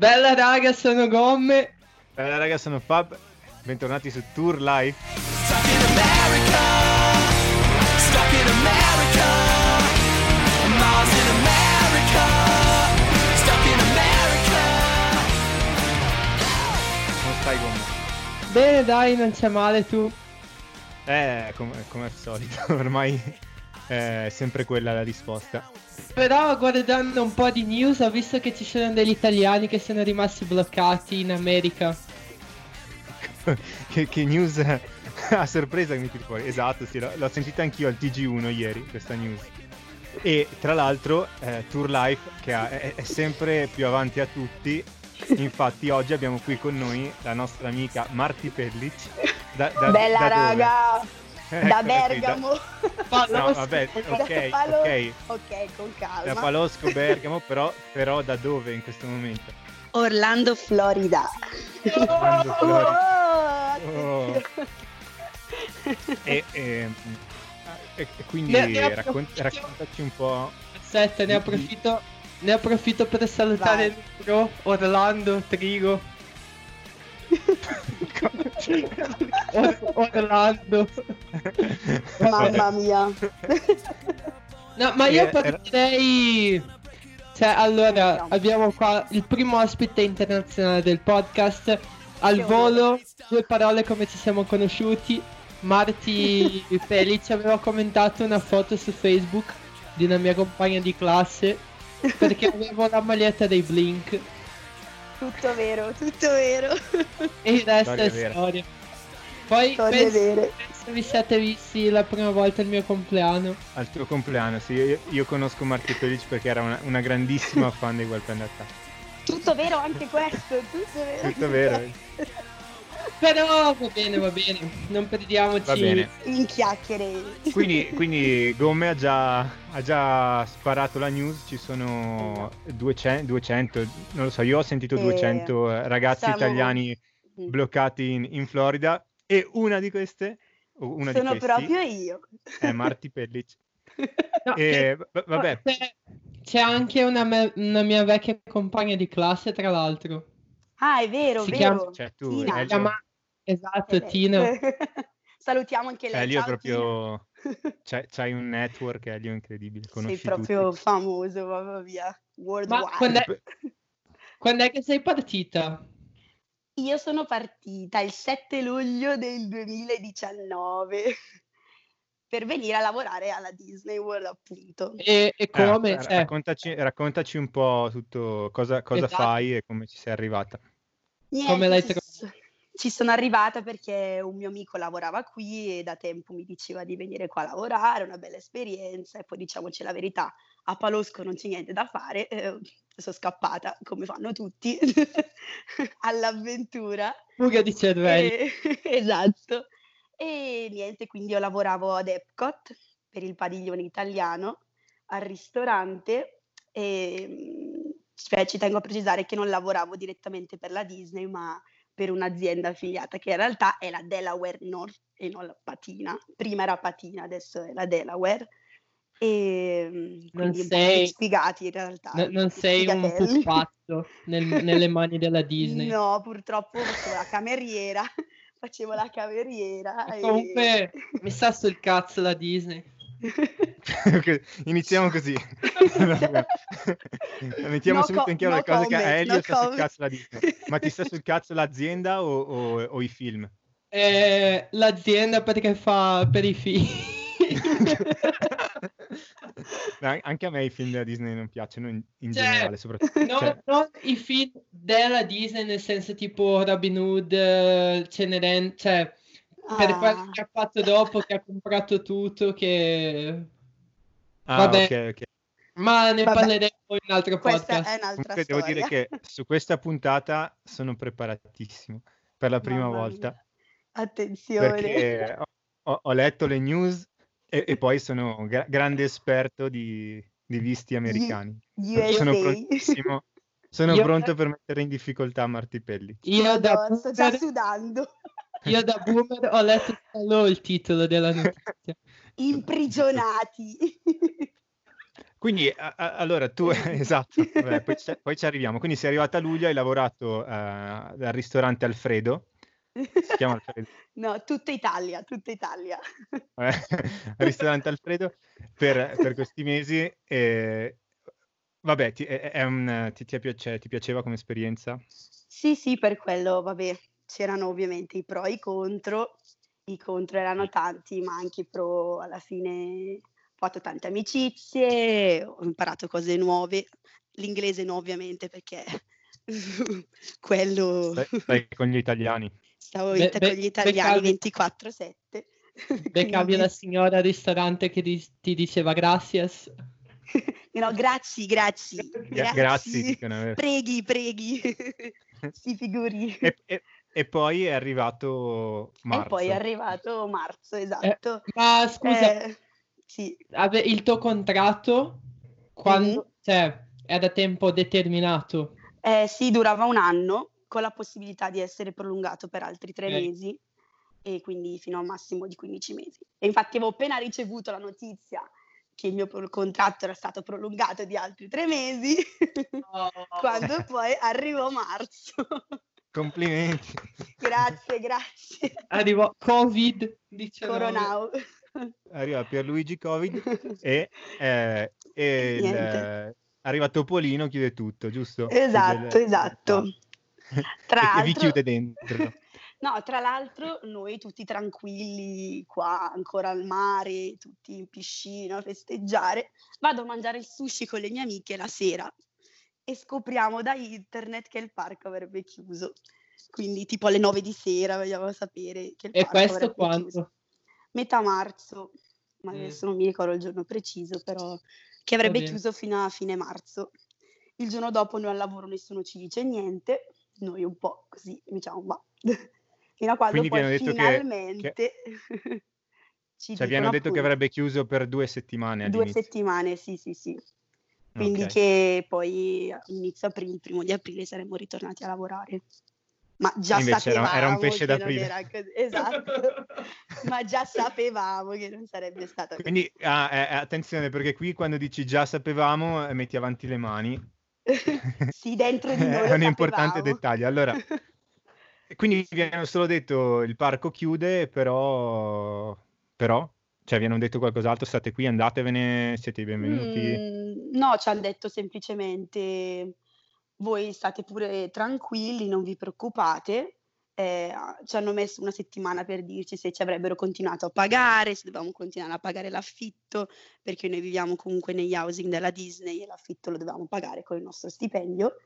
Bella raga, sono Gomme. Bella raga, sono Fab. Bentornati su Tour Live. Stuck in America. Stuck in America. Mars in America. Stuck in America. Come stai Gomma? Bene dai, non c'è male tu. Eh, come, come al solito, ormai è sempre quella la risposta. Però guardando un po' di news ho visto che ci sono degli italiani che sono rimasti bloccati in America. che, che news a sorpresa che mi tiri fuori. Esatto, sì, l'ho, l'ho sentita anch'io al TG1 ieri, questa news. E tra l'altro eh, Tour Life che ha- è, è sempre più avanti a tutti. Infatti oggi abbiamo qui con noi la nostra amica Marti Pellic. Da, da- Bella da dove? raga, Ecco, da qui, Bergamo. No, vabbè, Da ok, Palo- ok. Ok, con calma. Da Palosco, Bergamo, però, però da dove in questo momento? Orlando, Florida. Orlando, Florida. Oh, Oh. E, e- e- e quindi Ne- raccontaci un po'. Aspetta, ne approfitto. Ne approfitto per salutare Vai. il pro Orlando Trigo. Or- Orlando. Mamma mia. No, ma io partirei. Cioè, allora, abbiamo qua il primo ospite internazionale del podcast. Al volo, due parole come ci siamo conosciuti. Marti Felice aveva commentato una foto su Facebook di una mia compagna di classe perché avevo la maglietta dei Blink Tutto vero, tutto vero. e il resto Storia è vera. storia. Poi vere. penso vi siate visti la prima volta il mio compleanno. Al tuo compleanno, sì, io, io conosco Marti Felice perché era una, una grandissima fan di Gualpenda Tutto vero anche questo, tutto vero. Tutto vero. Però va bene, va bene, non perdiamoci. Va bene. In chiacchiere. Quindi, quindi Gomme ha già, ha già sparato la news, ci sono 200, 200, non lo so, io ho sentito Eh, 200 ragazzi siamo- italiani Mm. bloccati in, in Florida e una di queste, o una Sono proprio io. è Marti Pellic. No, E v- vabbè, C'è, c'è anche una, me- una mia vecchia compagna di classe, tra l'altro. Ah, è vero, Si vero. cioè tu, Tina. Chiama- Esatto, lei. Tina. Salutiamo anche lei. Elio è Ciao, proprio, c'hai, c'hai un network, Elio, incredibile, Sei conosci proprio tutti. famoso, mamma mia. Worldwide. Ma quando è, quando è che sei partita? Io sono partita il 7 luglio del 2019 per venire a lavorare alla Disney World, appunto. E, e Eh, come? Cioè, raccontaci, raccontaci un po' tutto cosa, cosa Esatto. fai e come ci sei arrivata. Niente, Come l'hai trovata? Ci sono arrivata perché un mio amico lavorava qui e da tempo mi diceva di venire qua a lavorare, una bella esperienza e poi diciamoci la verità, a Palosco non c'è niente da fare, eh, sono scappata come fanno tutti all'avventura. fuga di cervelli. E- esatto. E niente, quindi io lavoravo ad Epcot per il padiglione italiano al ristorante e cioè, ci tengo a precisare che non lavoravo direttamente per la Disney, ma per un'azienda affiliata che in realtà è la Delaware North e non la Patina. Prima era Patina, adesso è la Delaware. E un po' sei- più sfigati in realtà. No- non sei un pupazzo nel- nelle mani della Disney. No, purtroppo facevo la cameriera, facevo la cameriera e... Comunque mi sta sul cazzo la Disney. Iniziamo così. Mettiamo No subito co- in chiaro le no cose che a comment, Elio no sta sul comment. cazzo la Disney. Ma ti sta sul cazzo l'azienda o, o- o i film? Eh, l'azienda perché fa per i. An- Anche a me i film della Disney non piacciono in, in Cioè, generale, soprattutto. No, cioè, non i film della Disney nel senso tipo Robin Hood, eh, Cenerentola, cioè per Ah. quello che ha fatto dopo, che ha comprato tutto, che... ah, vabbè. ok, ok. Ma ne Vabbè. parleremo in un altro Questa podcast. è un'altra Comunque devo storia. dire che su questa puntata sono preparatissimo per la prima Mamma volta. mia. Attenzione. perché ho, ho- letto le news e, e poi sono gra- grande esperto di, di visti americani. Sono USA. prontissimo, sono Io- pronto per mettere in difficoltà Martipelli. Io da, sto già sudando. Io da boomer ho letto solo il titolo della notizia. Imprigionati. Quindi, a- a- allora tu, esatto, vabbè, poi, ci- poi ci arriviamo. Quindi sei arrivata a luglio, hai lavorato eh, al ristorante Alfredo, si chiama Alfredo, No, tutta Italia, tutta Italia. al ristorante Alfredo per, per questi mesi. E, vabbè, ti, è- è un- ti- ti piace- ti piaceva come esperienza? Sì, sì, per quello, vabbè, c'erano ovviamente i pro e i contro. I contro erano tanti, ma anche i pro alla fine ho fatto tante amicizie, ho imparato cose nuove. L'inglese no, ovviamente, perché quello Stai, stai con gli italiani. stavo Be- in- be- con gli italiani beccavi- 24/7. Beccavi la signora al ristorante che di- ti diceva gracias. No, grazie, grazie, Gra- grazie, dicono, vero? Preghi, preghi. si figuri. E, e- e poi è arrivato marzo. E poi è arrivato marzo, esatto. Ma scusa, Eh, sì, il tuo contratto quando, Mhm. cioè, è da tempo determinato? Eh, sì, durava un anno con la possibilità di essere prolungato per altri tre Ok. mesi e quindi fino a un massimo di 15 mesi. E infatti avevo appena ricevuto la notizia che il mio pro- contratto era stato prolungato di altri tre mesi, quando poi arrivò marzo. Complimenti. grazie, grazie. Arrivò Covid-19. Coronao. Arriva Pierluigi Covid e, eh, e il, eh, arriva Topolino, chiude tutto, giusto? Esatto, Chiude il- esatto. Tra e, e vi l'altro- chiude dentro. No, tra l'altro noi tutti tranquilli qua, ancora al mare, tutti in piscina a festeggiare, vado a mangiare il sushi con le mie amiche la sera e scopriamo da internet che il parco avrebbe chiuso. Quindi tipo alle 9 di sera vogliamo sapere che il E parco questo avrebbe quando? chiuso. Metà marzo, ma Mm. adesso non mi ricordo il giorno preciso, però che avrebbe chiuso fino a fine marzo. Il giorno dopo noi al lavoro nessuno ci dice niente, noi un po' così diciamo, ma fino a quando Quindi poi detto che- finalmente ci Cioè, vi hanno dicono detto che appunto avrebbe chiuso per due settimane due settimane, sì, sì, sì. Quindi Ok. che poi inizio aprile, il primo di aprile saremmo ritornati a lavorare. Ma già Invece sapevamo era un pesce che d'aprile. era così. Esatto. Ma già sapevamo che non sarebbe stato così. Quindi ah, eh, eh, attenzione perché qui quando dici già sapevamo eh, metti avanti le mani. sì, dentro di noi È un importante dettaglio. Allora, quindi vi hanno solo detto il parco chiude, però, però, cioè vi hanno detto qualcos'altro, state qui, andatevene, siete i benvenuti. Mm, no, ci hanno detto semplicemente voi state pure tranquilli, non vi preoccupate. Eh, ci hanno messo una settimana per dirci se ci avrebbero continuato a pagare, se dovevamo continuare a pagare l'affitto, perché noi viviamo comunque negli housing della Disney e l'affitto lo dovevamo pagare con il nostro stipendio.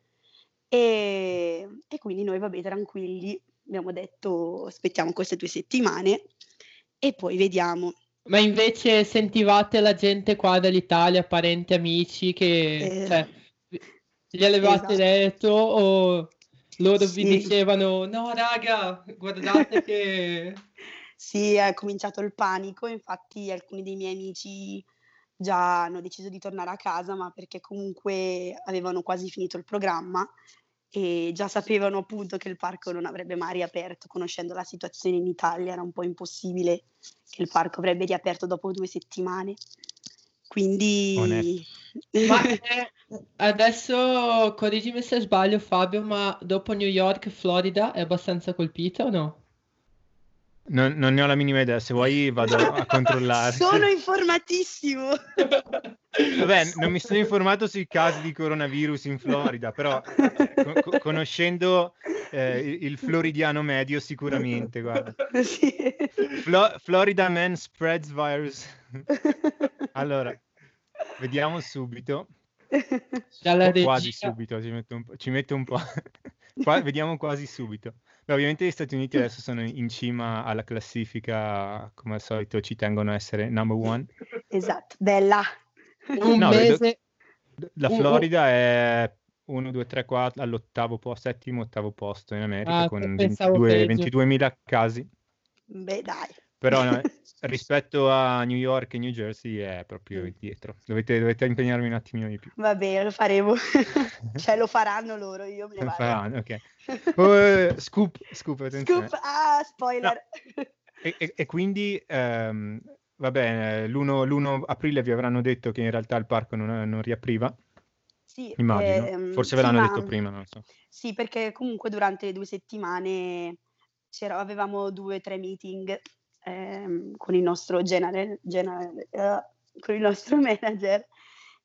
E, e quindi noi, vabbè, tranquilli, abbiamo detto aspettiamo queste due settimane e poi vediamo. Ma invece sentivate la gente qua dall'Italia, parenti, amici, che Eh, cioè, gli avevate esatto. detto o loro vi Sì. dicevano no raga, guardate che... Sì, è cominciato il panico, infatti alcuni dei miei amici già hanno deciso di tornare a casa, ma perché comunque avevano quasi finito il programma e già sapevano appunto che il parco non avrebbe mai riaperto, conoscendo la situazione in Italia era un po' impossibile che il parco avrebbe riaperto dopo due settimane. Quindi... Ma eh, adesso correggimi se sbaglio Fabio, ma dopo New York, Florida è abbastanza colpita o no? Non, non ne ho la minima idea, se vuoi vado a controllare. Sono informatissimo! Vabbè, non mi sono informato sui casi di coronavirus in Florida, però co- co- conoscendo eh, il, floridiano medio sicuramente, guarda. Sì. Flo- Florida man spreads virus. Allora, vediamo subito. Dalla quasi regia. subito, ci metto un po'. Ci metto un po'. Qua- vediamo quasi subito. Beh, ovviamente gli Stati Uniti adesso sono in cima alla classifica, come al solito ci tengono a essere number one. Esatto, bella. Un No, vedo- mese, La Uh, uh. Florida è 1, 2, 3, 4 all'ottavo posto, settimo, ottavo posto in America Ah, con pensavo 22 peggio. 22.000 casi. Beh, dai. Però no, rispetto a New York e New Jersey è proprio Mm. indietro. Dovete, dovete impegnarvi un attimino di più. Va bene, lo faremo. cioè, lo faranno loro, io me ne vado. faranno, ok. Eh, scoop, scoop, attenzione. Scoop, ah, spoiler. E, e- e quindi, ehm, va bene, l'1, l'1 aprile vi avranno detto che in realtà il parco non, non riapriva, Sì, immagino. ehm, Forse ve sì, l'hanno ma- detto prima, non so. Sì, perché comunque durante le due settimane avevamo due o tre meeting ehm, con il nostro general, general- eh, con il nostro manager.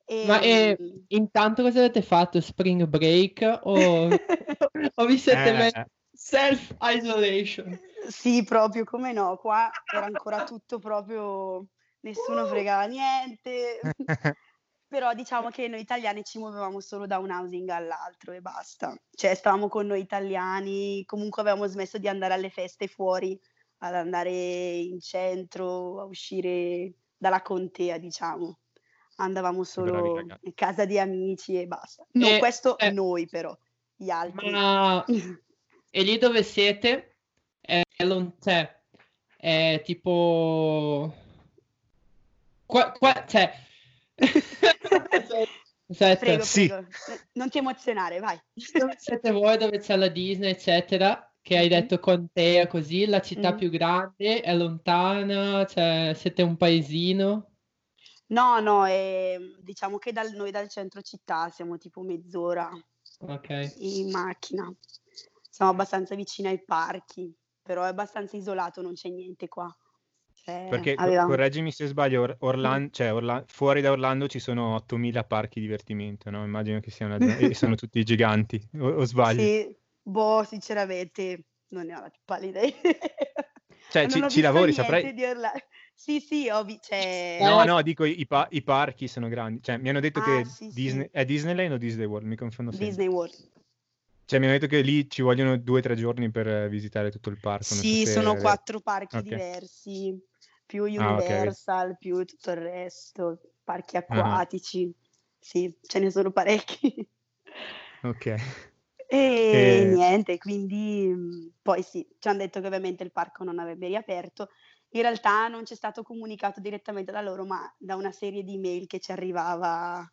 E, Ma eh, intanto cosa avete fatto? Spring break o, o vi siete Eh, messi self-isolation? Sì, proprio come no, qua era ancora tutto proprio, nessuno fregava niente, però diciamo che noi italiani ci muovevamo solo da un housing all'altro e basta, cioè stavamo con noi italiani, comunque avevamo smesso di andare alle feste fuori, ad andare in centro, a uscire dalla contea, diciamo, andavamo solo in casa di amici e basta. No, E- questo eh. noi però, gli altri. Ma e lì dove siete? È lontano, è tipo... Qua, qua, cioè... Prego, Sì. prego, non ti emozionare, vai. siete voi, dove c'è la Disney, eccetera, che hai Mhm. detto contea così, la città Mhm. più grande, è lontana, cioè siete un paesino? No, no, ehm, diciamo che dal- noi dal centro città siamo tipo mezz'ora Ok. in macchina. Siamo abbastanza vicini ai parchi, però è abbastanza isolato, non c'è niente qua. Cioè, Perché, avevamo- correggimi se sbaglio, Or- Orlan- cioè, Orla- fuori da Orlando ci sono 8000 parchi divertimento, no? Immagino che sia una zona- e sono tutti giganti, o, o sbaglio? Sì, boh, sinceramente non ne ho la più pallida idea. Cioè, ci, ci lavori, saprai... Sì, sì, ho vi- cioè, No, no, dico i, pa- i parchi sono grandi. Cioè, mi hanno detto Ah, che sì, sì. Disney... è Disneyland o Disney World? Mi confondo sempre. Disney World. Cioè, mi hanno detto che lì ci vogliono due o tre giorni per visitare tutto il parco. so Sì, se sono quattro parchi Ok. diversi, più Ah, ok, vedi. Universal, più tutto il resto, parchi Ah. acquatici. Sì, ce ne sono parecchi. Ok. E E- niente, quindi mh, poi sì, ci hanno detto che ovviamente il parco non avrebbe riaperto. In realtà non ci è stato comunicato direttamente da loro, ma da una serie di mail che ci arrivava,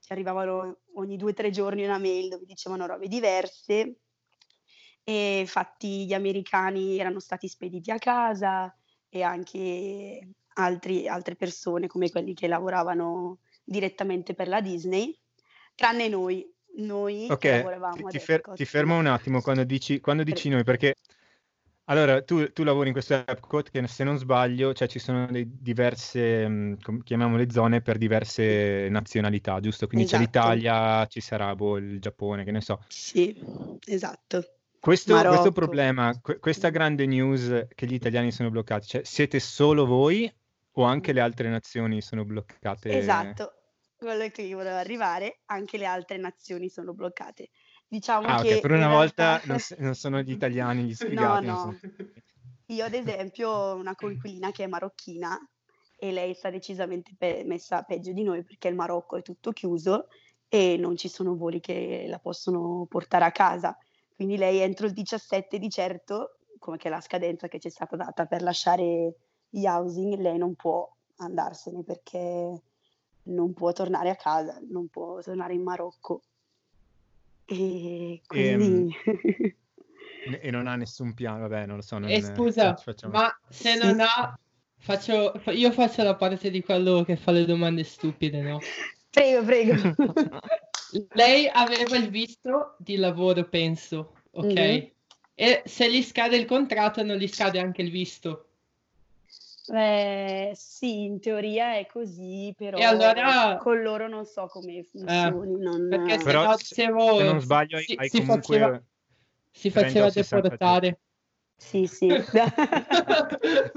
ci arrivavano ogni due o tre giorni una mail dove dicevano robe diverse. E infatti gli americani erano stati spediti a casa e anche altri- altre persone come quelli che lavoravano direttamente per la Disney, tranne noi, noi che Ok, lavoravamo ti, fer- ti fermo un attimo quando dici, quando dici noi, perché allora tu, tu lavori in questo Epcot che se non sbaglio, cioè ci sono dei diverse, mh, com- chiamiamole zone per diverse nazionalità, giusto? Quindi c'è Esatto. l'Italia, ci sarà boh, il Giappone, che ne so. Sì, esatto. Questo, questo problema, que- questa grande news che gli italiani sono bloccati, cioè siete solo voi o anche le altre nazioni sono bloccate? Esatto, quello che io volevo arrivare, anche le altre nazioni sono bloccate. Diciamo Ah, che ok, per una volta realtà- non, non sono gli italiani gli No, sfigati. non no. sono- Io ad esempio ho una coinquilina che è marocchina e lei sta decisamente pe- messa peggio di noi perché il Marocco è tutto chiuso e non ci sono voli che la possono portare a casa. Quindi lei entro il 17 di certo, come che è la scadenza che ci è stata data per lasciare gli housing, lei non può andarsene perché non può tornare a casa, non può tornare in Marocco. E quindi... E non ha nessun piano, vabbè, non lo so. Non, E scusa, non ci facciamo- ma se Sì. non ha... Faccio, fa- io faccio la parte di quello che fa le domande stupide, no? Prego, prego. Lei aveva il visto di lavoro, penso, ok? Mhm. E se gli scade il contratto, non gli scade anche il visto. Eh, sì, in teoria è così, però E allora- con loro non so come funzioni. non- Perché se Però no, se- dicevo, Se non sbaglio, si, hai si comunque... faceva, si faceva a 60 deportare. Sì, sì.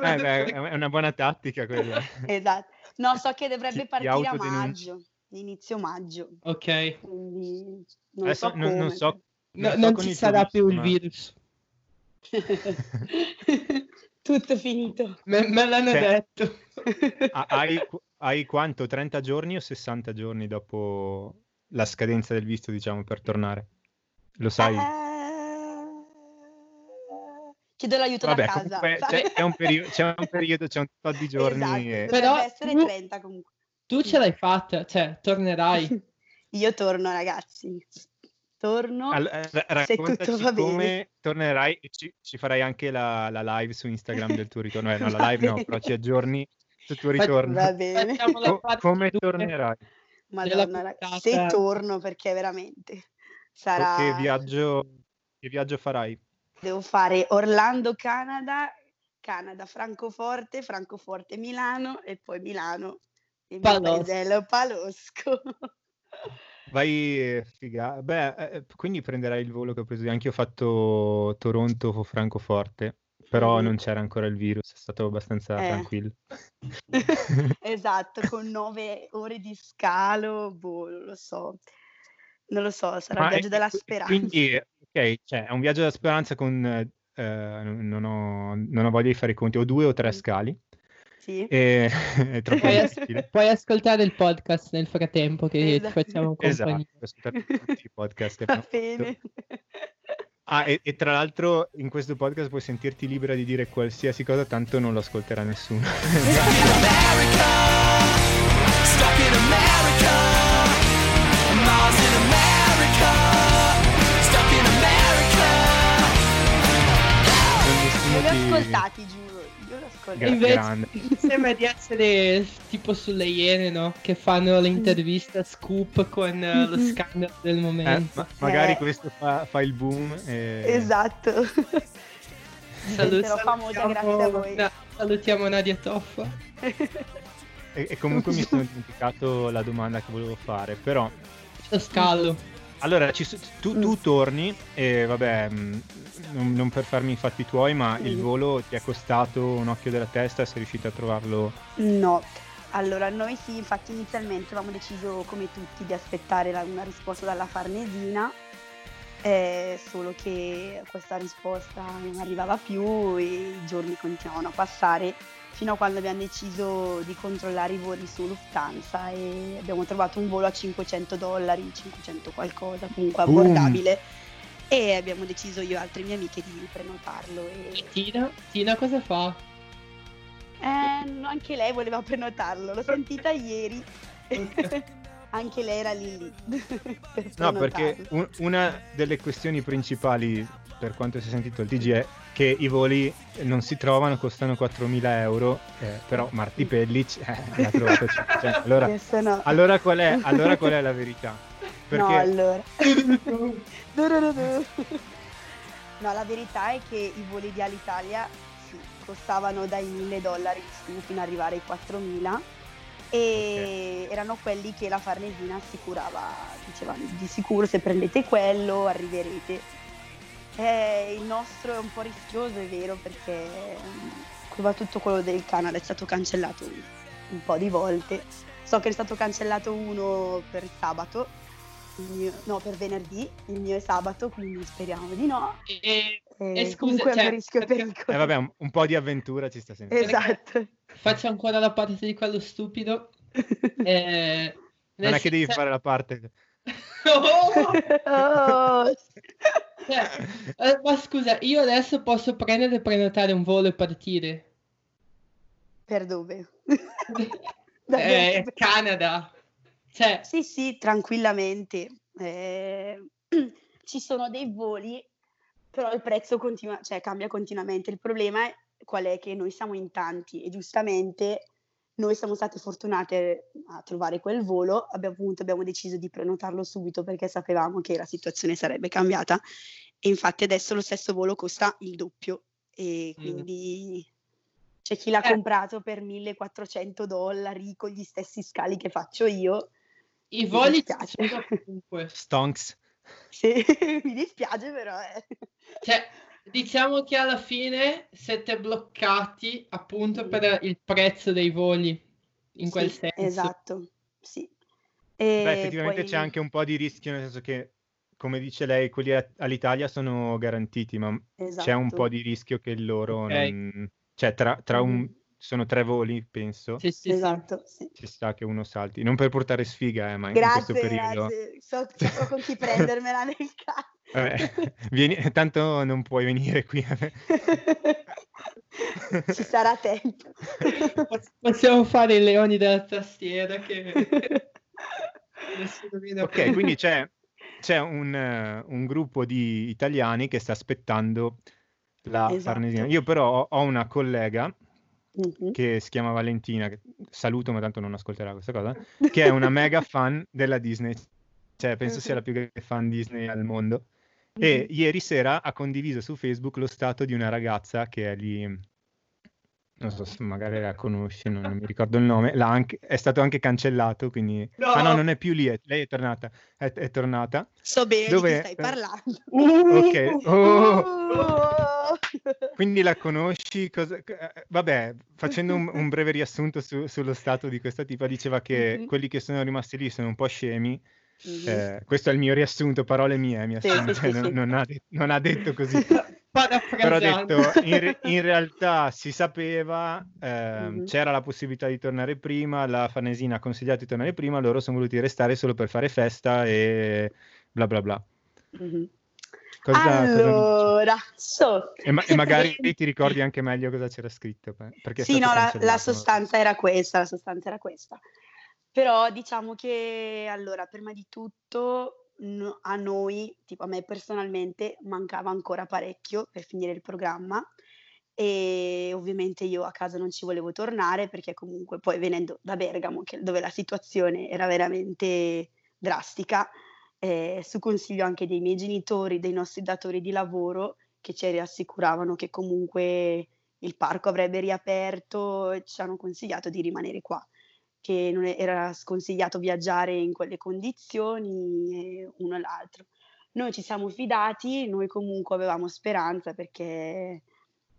Eh, beh, è una buona tattica quella. Esatto. No, so che dovrebbe ti partire a maggio, inizio maggio, Ok, quindi non Adesso so non, non so... No, so non ci sarà più il ma- virus. Tutto finito. Me, me l'hanno Cioè- detto. Ha- Hai, hai quanto? 30 giorni o 60 giorni dopo la scadenza del visto, diciamo, per tornare? Lo sai? Eh, Chiedo l'aiuto Vabbè, da casa. comunque c'è, c'è un periodo, c'è un periodo, c'è un tot di giorni. Esatto, e- Però essere tu- 30 comunque. Tu ce l'hai fatta, cioè, tornerai. Io torno, ragazzi. Torno. All- eh, se tutto va come bene. tornerai e ci, ci farai anche la, la live su Instagram del tuo ritorno. Eh, no, la live no, però ci aggiorni sul tuo ritorno. Va bene. Co- come tornerai? Madonna, se torno perché veramente sarà... Che viaggio, che viaggio farai? Devo fare Orlando, Canada, Canada, Francoforte, Francoforte, Milano e poi Milano, il mio Palosco. paesello Palosco. Vai, eh, figa. Beh, eh, quindi prenderai il volo che ho preso io. Anche io ho fatto Toronto-Francoforte, però Mhm. non c'era ancora il virus, è stato abbastanza Eh. tranquillo. esatto, con nove ore di scalo, boh, non lo so. Non lo so, sarà Ma il viaggio e- della speranza. Quindi, ok, cioè, è un viaggio della speranza con... eh, non, non ho, non ho voglia di fare i conti, ho due o tre Mm. scali. Sì. E è troppo Puoi, as- difficile. puoi ascoltare il podcast nel frattempo che ti Esatto. facciamo Esatto, compagnia. ascoltare tutti i podcast. Va fatto. bene. Ah, e, e tra l'altro in questo podcast puoi sentirti libera di dire qualsiasi cosa, tanto non lo ascolterà nessuno. America, stuck in America, Mars in America, stuck in America. Non nessuno Io li ho ti- ascoltati, giuro. Io li ho ascoltati. Gra- Invece grande. mi sembra di essere tipo sulle Iene, no? Che fanno l'intervista scoop con eh, lo scandalo del Eh, momento. ma- magari Eh. questo fa, fa il boom. E... Esatto. Salut- voi. Na- salutiamo Nadia Toffa. E, e comunque mi sono dimenticato la domanda che volevo fare, però... Lo scallo. Allora, ci tu, tu torni e vabbè, mh, non, non per farmi i fatti tuoi, ma il Mm. volo ti è costato un occhio della testa sei riuscito a trovarlo... No, allora noi sì, infatti inizialmente avevamo deciso come tutti di aspettare la- una risposta dalla Farnesina, eh, solo che questa risposta non arrivava più e i giorni continuavano a passare fino a quando abbiamo deciso di controllare i voli su Lufthansa e abbiamo trovato un volo a 500 dollari, 500 qualcosa, comunque Boom. abbordabile e abbiamo deciso io e altre mie amiche di prenotarlo e Tina? Tina cosa fa? eh, no, anche lei voleva prenotarlo, l'ho sentita ieri. Anche lei era lì lì. per No, perché un- una delle questioni principali per quanto si è sentito il TG è che i voli non si trovano, costano 4.000 euro, eh, però Marti Pellic eh, l'ha trovato a 500. Allora, Adesso no. allora, qual è, allora qual è la verità? Perché No, allora. No, la verità è che i voli di Alitalia sì, costavano dai 1000 dollari fino ad arrivare ai 4000 e erano quelli che la Farnesina assicurava, diceva di sicuro se prendete quello arriverete. Eh, il nostro è un po' rischioso, è vero, perché mm, soprattutto quello del Canada è stato cancellato un, un po' di volte. So che è stato cancellato uno per sabato, il mio- no, per venerdì, il mio è sabato, quindi speriamo di no. E, E E scusa, comunque è cioè, un rischio e perché- pericolo. eh, vabbè, un, un po' di avventura ci sta sempre. Esatto. faccio ancora la parte di quello stupido. Eh, Non è che devi fare la parte. Oh! Oh, Cioè, ma scusa, io adesso posso prendere e prenotare un volo e partire. per dove? Eh, Canada. Cioè, Sì, sì, tranquillamente. Eh, ci sono dei voli, però il prezzo continua, cioè, cambia continuamente. Il problema è qual è che noi siamo in tanti e giustamente noi siamo state fortunate a trovare quel volo, abbiamo, appunto, abbiamo deciso di prenotarlo subito perché sapevamo che la situazione sarebbe cambiata e infatti adesso lo stesso volo costa il doppio e Mm. quindi c'è chi l'ha Eh. comprato per 1400 dollari con gli stessi scali che faccio io. i Mi voli comunque. Stonks. Sì, mi dispiace però. eh. Cioè, diciamo che alla fine siete bloccati appunto per il prezzo dei voli, in quel Sì, senso. Esatto, sì. Beh, E effettivamente poi- c'è anche un po' di rischio, nel senso che, come dice lei, quelli a- all'Italia sono garantiti, ma c'è un esatto. po' di rischio che loro Ok. non... Cioè, tra, tra un, Mm. Sono tre voli, penso. Sì, sì. Esatto, sì. Ci sta che uno salti. Non per portare sfiga, eh, ma in questo Grazie, periodo. grazie. So, so con chi prendermela nel caso. Eh, vieni- tanto non puoi venire qui. Ci sarà tempo. Poss- Possiamo fare i leoni della tastiera che... Ok, quindi c'è, c'è un, eh, un gruppo di italiani che sta aspettando la Esatto. Farnesina. Io però ho, ho una collega Che si chiama Valentina, che saluto ma tanto non ascolterà questa cosa, che è una mega fan della Disney, cioè penso sia la più grande fan Disney al mondo. E ieri sera ha condiviso su Facebook lo stato di una ragazza che è lì, non so se magari la conosci, non, non mi ricordo il nome, anche- è stato anche cancellato, quindi... No! Ah no, non è più lì, è- lei è tornata, è, è tornata. So bene Dove- stai parlando. Ok, oh! Oh! Quindi la conosci? cosa- eh, Vabbè, facendo un, un breve riassunto su- sullo stato di questa tipa, diceva che Mhm. quelli che sono rimasti lì sono un po' scemi. Mhm. eh, questo è il mio riassunto, parole mie, mi Sì, sì, cioè, sì, non, non ha, non ha detto così. Però detto, in, re- in realtà si sapeva, ehm, Mhm. c'era la possibilità di tornare prima, la Farnesina ha consigliato di tornare prima, loro sono voluti restare solo per fare festa e bla bla bla. Mhm. Cosa, cosa allora, so. E, ma- e magari ti ricordi anche meglio cosa c'era scritto. Sì, no, la, la sostanza era questa, la sostanza era questa. Però diciamo che, allora, prima di tutto, no- a noi, tipo a me personalmente, mancava ancora parecchio per finire il programma e ovviamente io a casa non ci volevo tornare perché comunque poi venendo da Bergamo, che- dove la situazione era veramente drastica, eh, su consiglio anche dei miei genitori, dei nostri datori di lavoro, che ci rassicuravano che comunque il parco avrebbe riaperto ci hanno consigliato di rimanere qua, che non era sconsigliato viaggiare in quelle condizioni e uno e l'altro. Noi ci siamo fidati, noi comunque avevamo speranza perché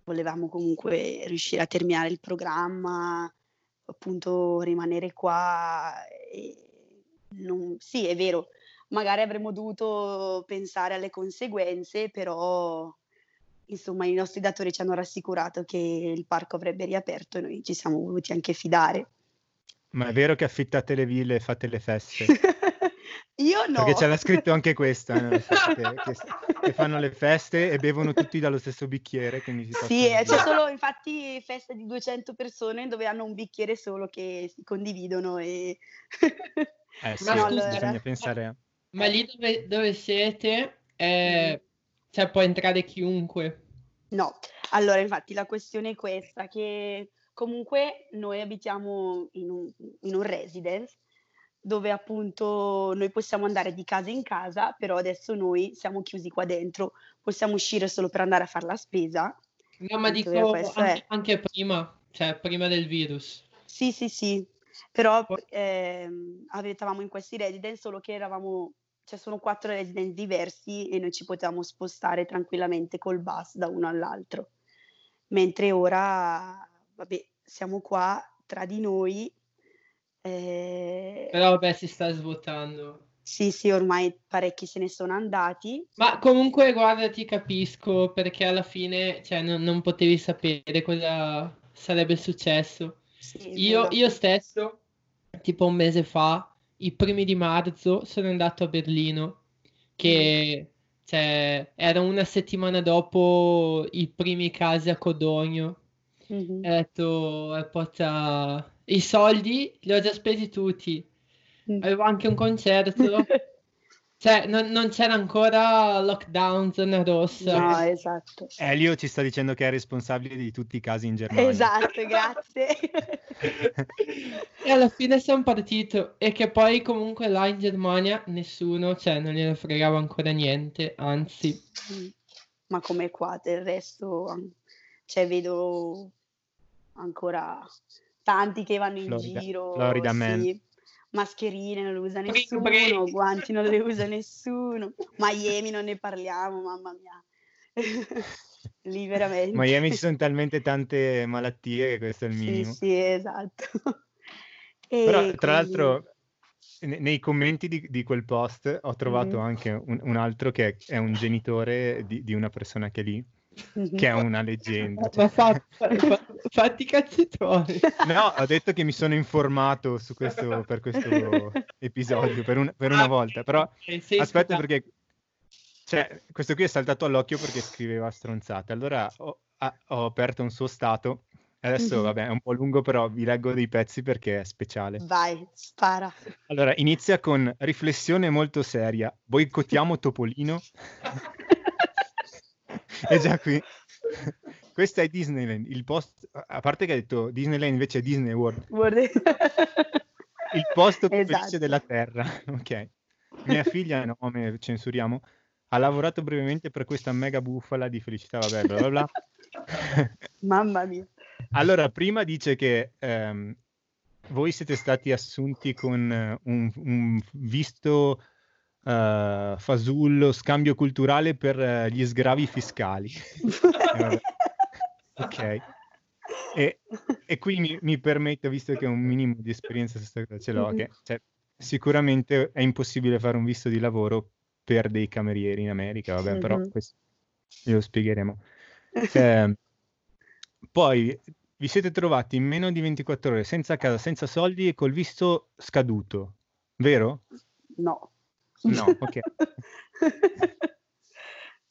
volevamo comunque riuscire a terminare il programma, appunto rimanere qua. Non- sì, è vero, magari avremmo dovuto pensare alle conseguenze, però insomma i nostri datori ci hanno rassicurato che il parco avrebbe riaperto e noi ci siamo voluti anche fidare. Ma è vero che affittate le ville e fate le feste? Io no. Perché c'era scritto anche questa, no? che, che- che fanno le feste e bevono tutti dallo stesso bicchiere. Sì, eh, c'è solo infatti feste di 200 persone dove hanno un bicchiere solo che si condividono e... Eh sì, Ma no, scusa, bisogna pensare a... Ma lì dove, dove siete, eh, cioè può entrare chiunque. No, allora infatti la questione è questa, che comunque noi abitiamo in un, in un residence dove appunto noi possiamo andare di casa in casa, però adesso noi siamo chiusi qua dentro, possiamo uscire solo per andare a fare la spesa. No, ma dico anche, anche prima, cioè prima del virus. Sì, sì, sì, però ehm, abitavamo in questi residence, solo che eravamo, cioè sono quattro residence diversi e noi ci potevamo spostare tranquillamente col bus da uno all'altro. Mentre ora, vabbè, siamo qua tra di noi. eh, Però vabbè, si sta svuotando. sì, sì, ormai parecchi se ne sono andati. Ma comunque, guarda, ti capisco perché alla fine, cioè, non, non potevi sapere cosa sarebbe successo. Sì, Io, io stesso, tipo un mese fa, i primi di marzo, sono andato a Berlino, che cioè, era una settimana dopo i primi casi a Codogno. Mhm. E ho detto, eh, porta... i soldi li ho già spesi tutti. Mm. Avevo anche un concerto. Cioè, non, non c'era ancora lockdown, zona rossa. No, esatto. Elio ci sta dicendo che è responsabile di tutti i casi in Germania. Esatto, grazie. E alla fine sono partito. E che poi comunque là in Germania nessuno, cioè, non gliene fregava ancora niente. Anzi, Mm. Ma come qua, del resto, cioè, vedo ancora tanti che vanno in Florida- giro, Florida man. sì, mascherine non le usa nessuno, guanti non le usa nessuno, Miami non ne parliamo, mamma mia. Lì veramente. Miami ci sono talmente tante malattie che questo è il Sì, minimo. sì, esatto. E Però, quindi- tra l'altro, ne- nei commenti di, di quel post ho trovato Mhm. anche un, un altro che è un genitore di, di una persona che è lì. Che è una leggenda. Ma fa, fa- fa- fatti i cazzi tuoi. No, ho detto che mi sono informato su questo, per questo episodio, per, un- per una volta, però aspetta perché cioè, questo qui è saltato all'occhio perché scriveva stronzate. Allora ho, ah, ho aperto un suo stato. Adesso, Mhm. vabbè, è un po' lungo, però vi leggo dei pezzi perché è speciale. Vai, spara. Allora, inizia con riflessione molto seria. Boicottiamo Topolino? è già qui. Questa è Disneyland, il post, a parte che ha detto Disneyland invece è Disney World, Guarda- il posto più Esatto. felice della Terra, ok. Mia figlia, no, me censuriamo, ha lavorato brevemente per questa mega bufala di felicità, vabbè, bla bla bla. Mamma mia. Allora, prima dice che ehm, voi siete stati assunti con eh, un, un visto eh, fasullo scambio culturale per eh, gli sgravi fiscali. Eh, ok. E, e qui mi, mi permetto, visto che ho un minimo di esperienza ce l'ho, Mhm. che cioè, sicuramente è impossibile fare un visto di lavoro per dei camerieri in America, vabbè, però Mhm. questo lo spiegheremo. Ehm, poi vi siete trovati in meno di 24 ore senza casa, senza soldi e col visto scaduto, vero? No. No, ok.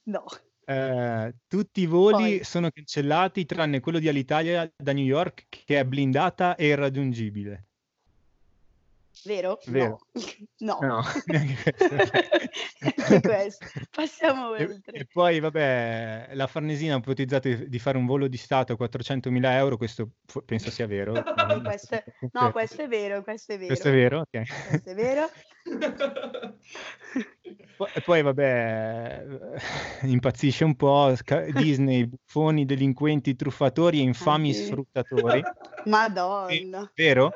no. Eh, tutti i voli Poi. sono cancellati tranne quello di Alitalia da New York che è blindata e irraggiungibile. Vero? Vero. No. No, neanche questo. Questo. Passiamo E, oltre. e poi, vabbè, la Farnesina ha ipotizzato di, fare un volo di Stato a 400.000 euro, questo penso sia vero. Questo è- No, questo è vero, questo è vero. Questo è vero, ok. Questo è vero. E poi, vabbè, eh, impazzisce un po', Disney, buffoni, delinquenti, truffatori e infami Ah, sì. sfruttatori. Madonna. Vero?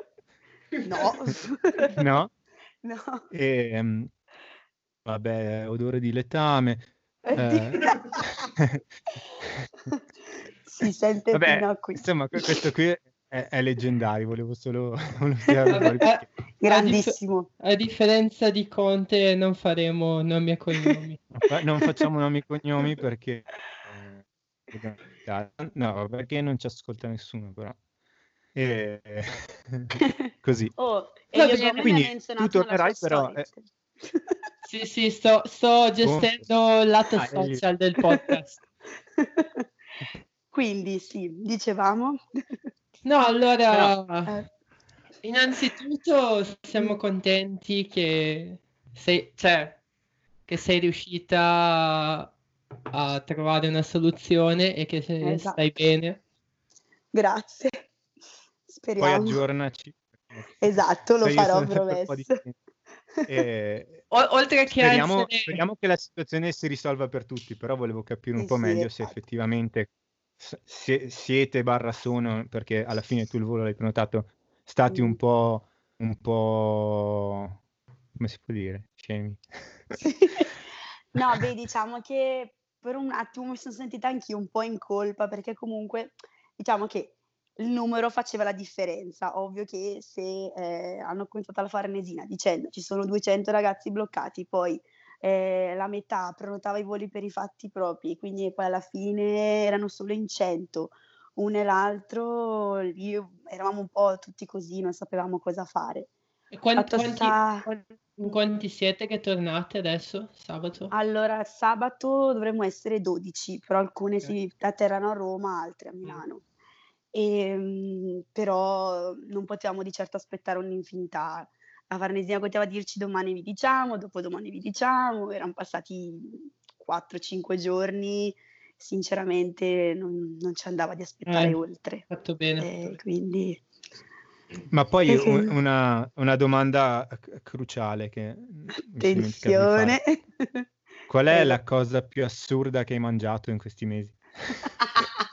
No. No? No. E, ehm, vabbè, odore di letame. Oddio. Eh, si sente Vabbè, fino a qui. insomma, que- questo qui è, è leggendario, volevo solo volevo Vabbè, perché- Grandissimo. A differenza di Conte non faremo nomi e cognomi. non fa- non facciamo nomi e cognomi perché eh, no, perché non ci ascolta nessuno, però. E- così. Oh, e Va io Quindi tu tornerai, però, storia. Sì, sì, sto, sto gestendo il lato Ah, social del podcast. Quindi sì, dicevamo. No, allora, Eh, innanzitutto siamo contenti che sei, cioè, che sei riuscita a trovare una soluzione e che Esatto. stai bene. grazie. Poi Speriamo. aggiornaci. Esatto, lo farò, promesso. E O- oltre che speriamo, essere... speriamo che la situazione si risolva per tutti, però volevo capire un Sì, po' sì, meglio se esatto. effettivamente s- sie- siete barra sono, perché alla fine tu il volo l'hai prenotato, stati Mm. un po', un po', come si può dire, scemi. No, beh, diciamo che per un attimo mi sono sentita anch'io un po' in colpa perché comunque diciamo che il numero faceva la differenza. Ovvio che se eh, hanno cominciato la Farnesina dicendo ci sono 200 ragazzi bloccati, poi eh, la metà prenotava i voli per i fatti propri, quindi poi alla fine erano solo in 100, uno e l'altro, lì eravamo un po' tutti così, non sapevamo cosa fare. E quanti, sta- in quanti siete che tornate adesso, sabato? Allora, sabato dovremmo essere 12, però alcune Ok. si atterrano a Roma, altre a Milano. Ehm, però non potevamo di certo aspettare un'infinità. La Farnesina poteva dirci domani vi diciamo, dopodomani vi diciamo, erano passati 4-5 giorni, sinceramente non, non ci andava di aspettare Eh. oltre. Fatto bene. Eh, quindi Ma poi Eh, un- una, una domanda cruciale che attenzione. Qual è la cosa più assurda che hai mangiato in questi mesi?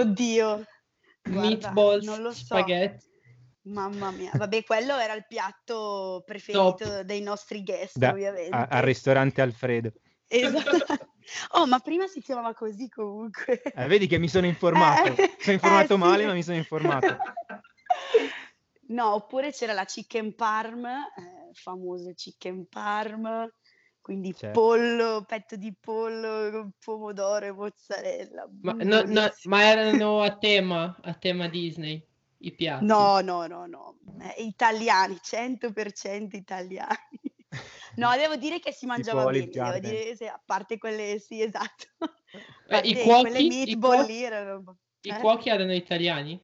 Oddio, guarda, Meatballs, non lo so. spaghetti. Mamma mia, vabbè, quello era il piatto preferito Top. dei nostri guest, Da- ovviamente. a- al ristorante Alfredo. Esatto. Oh, ma prima si chiamava così comunque. Eh, vedi che mi sono informato. Eh, Mi sono informato eh, sì. male, ma mi sono informato. No, oppure c'era la chicken parm, eh, famoso chicken parm, quindi Certo. pollo, petto di pollo con pomodoro e mozzarella. Ma, no- no- buonissimo. ma erano a tema, a tema Disney, i piatti. No, no, no, no, eh, italiani, 100% italiani. No, devo dire che si mangiava bene, devo dire, sì, a parte quelle, sì, esatto. Eh, i quelle cuochi, i cuochi- lì erano... I eh? cuochi erano italiani?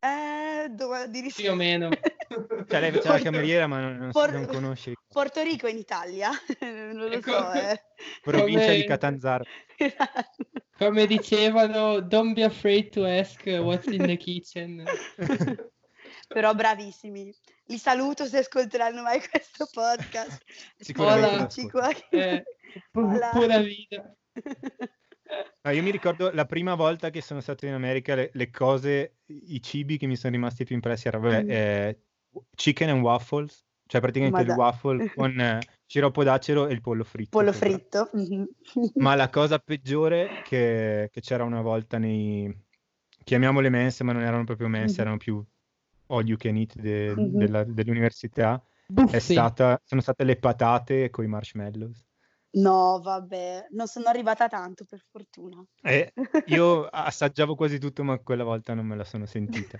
Eh, dove di Più o meno. Cioè, lei faceva la cameriera, ma non, non, Por- non conosce i- Porto Rico in Italia? non lo Ecco. so, eh. provincia Come- di Catanzaro. Come dicevano, don't be afraid to ask what's in the kitchen. Però bravissimi. Li saluto se ascolteranno mai questo podcast. Sicuramente qua. Eh, pu- pura vita. No, io mi ricordo la prima volta che sono stato in America, le, le cose, i cibi che mi sono rimasti più impressi erano Mm. eh, chicken and waffles, cioè praticamente Ma il waffle con eh, sciroppo d'acero e il pollo fritto. Pollo sopra. fritto. mhm. Ma la cosa peggiore che, che c'era una volta nei, chiamiamole mense, ma non erano proprio mense, Mhm. erano più all you can eat de- Mhm. della- dell'università, stata, sono state le patate con i marshmallows. No, vabbè, non sono arrivata tanto per fortuna. E io assaggiavo quasi tutto, ma quella volta non me la sono sentita.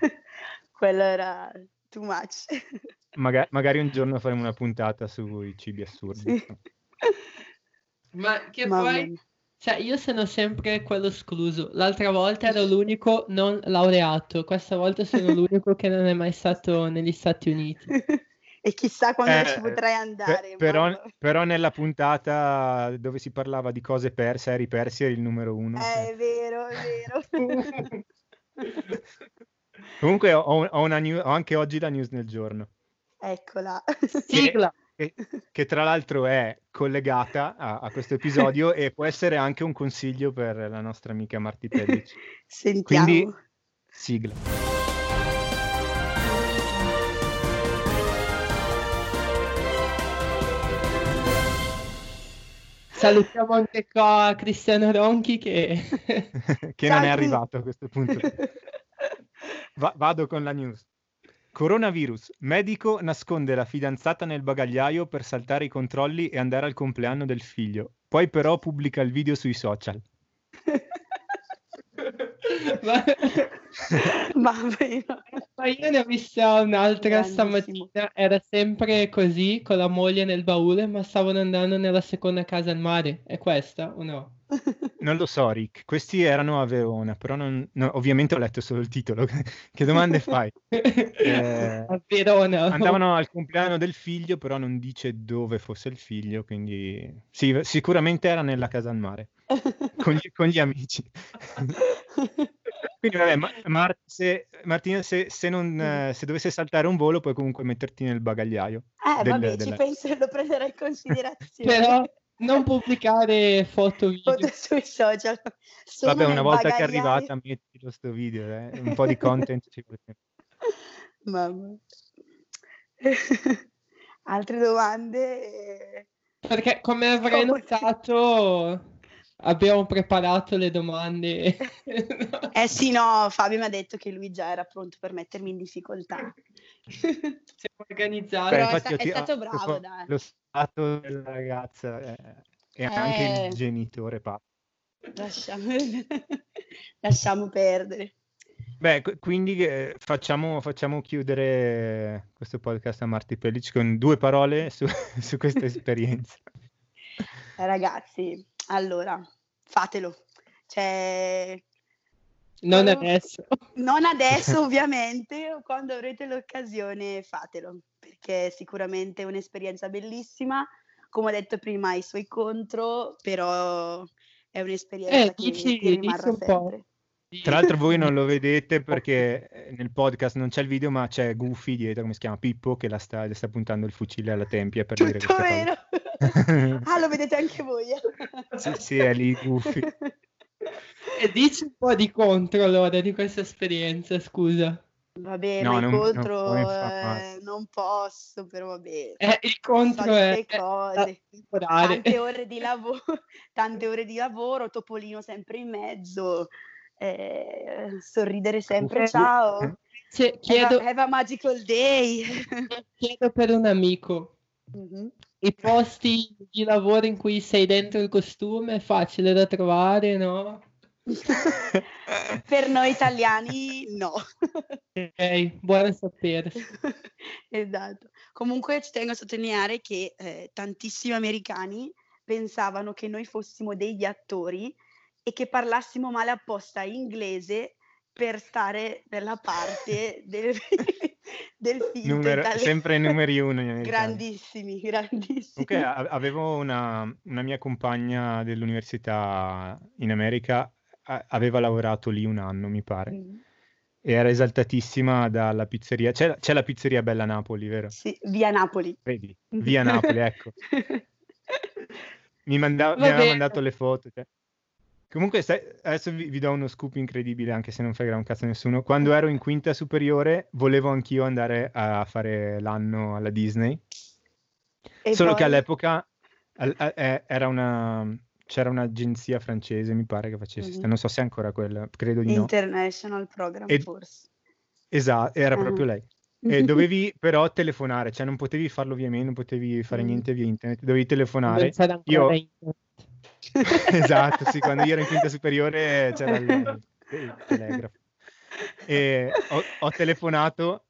Quello era too much. Maga- magari un giorno faremo una puntata sui cibi assurdi. Sì. Ma che Mamma poi, mia. cioè, io sono sempre quello escluso. L'altra volta ero l'unico non laureato, questa volta sono l'unico che non è mai stato negli Stati Uniti. E chissà quando Eh, ci potrai andare. però, mamma. però nella puntata dove si parlava di cose perse, Harry Persi era il numero uno. Eh, è vero, è vero. Comunque ho, ho una news- ho anche oggi la news nel giorno, Eccola. Sigla! che, che tra l'altro è collegata a, a questo episodio e può essere anche un consiglio per la nostra amica Marti Pellici. Sentiamo. Quindi, sigla. Salutiamo anche qua Cristiano Ronchi che... che non è arrivato a questo punto. Va- vado con la news. Coronavirus. Medico nasconde la fidanzata nel bagagliaio per saltare i controlli e andare al compleanno del figlio. Poi però pubblica il video sui social. ma... Ma io ne ho vista un'altra Grandissimo. stamattina, era sempre così, con la moglie nel baule, ma stavano andando nella seconda casa al mare. È questa o no? Non lo so, Rick. Questi erano a Verona, però non- no, ovviamente ho letto solo il titolo. che domande fai? Eh, A Verona. Andavano al compleanno del figlio, però non dice dove fosse il figlio, quindi sì, sicuramente era nella casa al mare, con gli, con gli amici. Quindi vabbè, ma- Mar- se- Martina, se, se non, eh, se dovesse saltare un volo, puoi comunque metterti nel bagagliaio. Eh, del- vabbè, ci della- penso lo prenderò in considerazione. Però non pubblicare foto video. Foto sui social. Sono Vabbè, una volta che è arrivata, mettilo sto video, eh, un po' di content ci sempre. Mamma. Altre domande? Perché come avrai Come- notato abbiamo preparato le domande. Eh sì, no, Fabio mi ha detto che lui già era pronto per mettermi in difficoltà. Siamo organizzati. Però è sta- è ti- stato bravo, ho- dai. Lo stato della ragazza eh, e anche Eh. il genitore pazzo. Lasciamo, lasciamo perdere. Beh, qu- quindi eh, facciamo, facciamo chiudere questo podcast a Marti Pellici con due parole su, su questa esperienza. Eh, ragazzi, allora, fatelo. Cioè, Non adesso. non adesso ovviamente, quando avrete l'occasione fatelo, perché è sicuramente un'esperienza bellissima. Come ho detto prima, i suoi contro, però è un'esperienza Eh, che, dici- che rimarrà un po'. sempre. Tra l'altro voi non lo vedete perché eh, nel podcast non c'è il video, ma c'è Goofy dietro, come si chiama, Pippo, che la sta, le sta puntando il fucile alla tempia per dire Tutto queste vero. ah, lo vedete anche voi. Sì, sì, è lì Goofy. E dici un po' di contro allora di questa esperienza, scusa. Vabbè, No, ma non- incontro non eh, non posso, però vabbè. Eh, il contro è cose. Tante ore di lavoro, tante ore di lavoro, Topolino sempre in mezzo, eh, sorridere sempre, ciao. Cioè, chiedo, Have, a, have a magical day. chiedo per un amico. Mhm. I posti di lavoro in cui sei dentro il costume è facile da trovare, no? per noi italiani no. Ok, buono sapere. esatto. Comunque ci tengo a sottolineare che eh, tantissimi americani pensavano che noi fossimo degli attori e che parlassimo male apposta inglese per stare dalla parte del, del finto Numero- sempre numeri uno. Grandissimi, grandissimi. Comunque a- avevo una, una mia compagna dell'università in America, a- aveva lavorato lì un anno, mi pare, Mm, e era esaltatissima dalla pizzeria. C'è, la- c'è la pizzeria Bella Napoli, vero? Sì, via Napoli. Vedi? Via Napoli, ecco. Mi, manda- mi Va aveva mandato le foto. cioè. Comunque, sai- adesso vi, vi do uno scoop incredibile, anche se non frega un cazzo a nessuno. Quando ero in quinta superiore, volevo anch'io andare a fare l'anno alla Disney. E Solo poi- che all'epoca al- a- eh, era una, c'era un'agenzia francese, mi pare, che facesse, Mhm. non so se è ancora quella, credo di no. International Program E- forse. Esatto, era Ah. proprio lei. E dovevi però telefonare, cioè non potevi farlo via mail, non potevi fare Mm. niente via internet, dovevi telefonare. Non c'era ancora Io- internet. esatto, sì, quando io ero in quinta superiore c'era il, il telegrafo. E ho, ho telefonato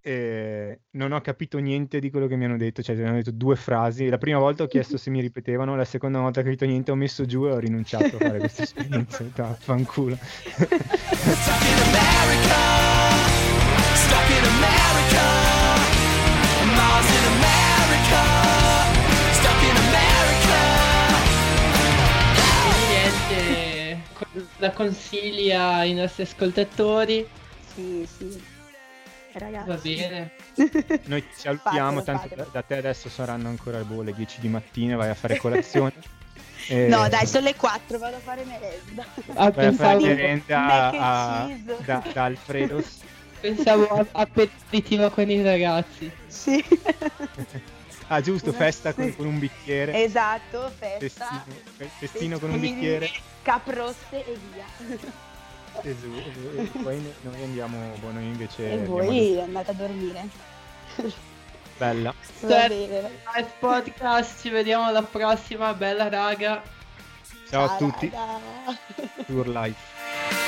e non ho capito niente di quello che mi hanno detto, cioè mi hanno detto due frasi. La prima volta ho chiesto se mi ripetevano, la seconda volta ho capito niente, ho messo giù e ho rinunciato a fare questa esperienza. Ho detto, "Ah, fanculo. Cosa consigli ai nostri ascoltatori? Sì, sì. Ragazzi. Va bene. Noi ci salutiamo, Fatelo, tanto fatelo. da, da te adesso saranno ancora boh, le 10 di mattina, vai a fare colazione. E No, dai, sono le 4, vado a fare merenda. Ah, Vai a fare pensavo, merenda a- da, da Alfredos. pensavo a- aperitivo con i ragazzi. Sì. Ah, giusto, festa con, con un bicchiere. Esatto, festa. Festino, fe- festino con un bicchiere. Caprosse e via. Esatto, e poi no- noi andiamo, boh, noi invece e andiamo voi andate a dormire. Bella. Certo. bene. Live podcast, ci vediamo alla prossima, bella raga. Ciao a tutti, raga. Tour Life.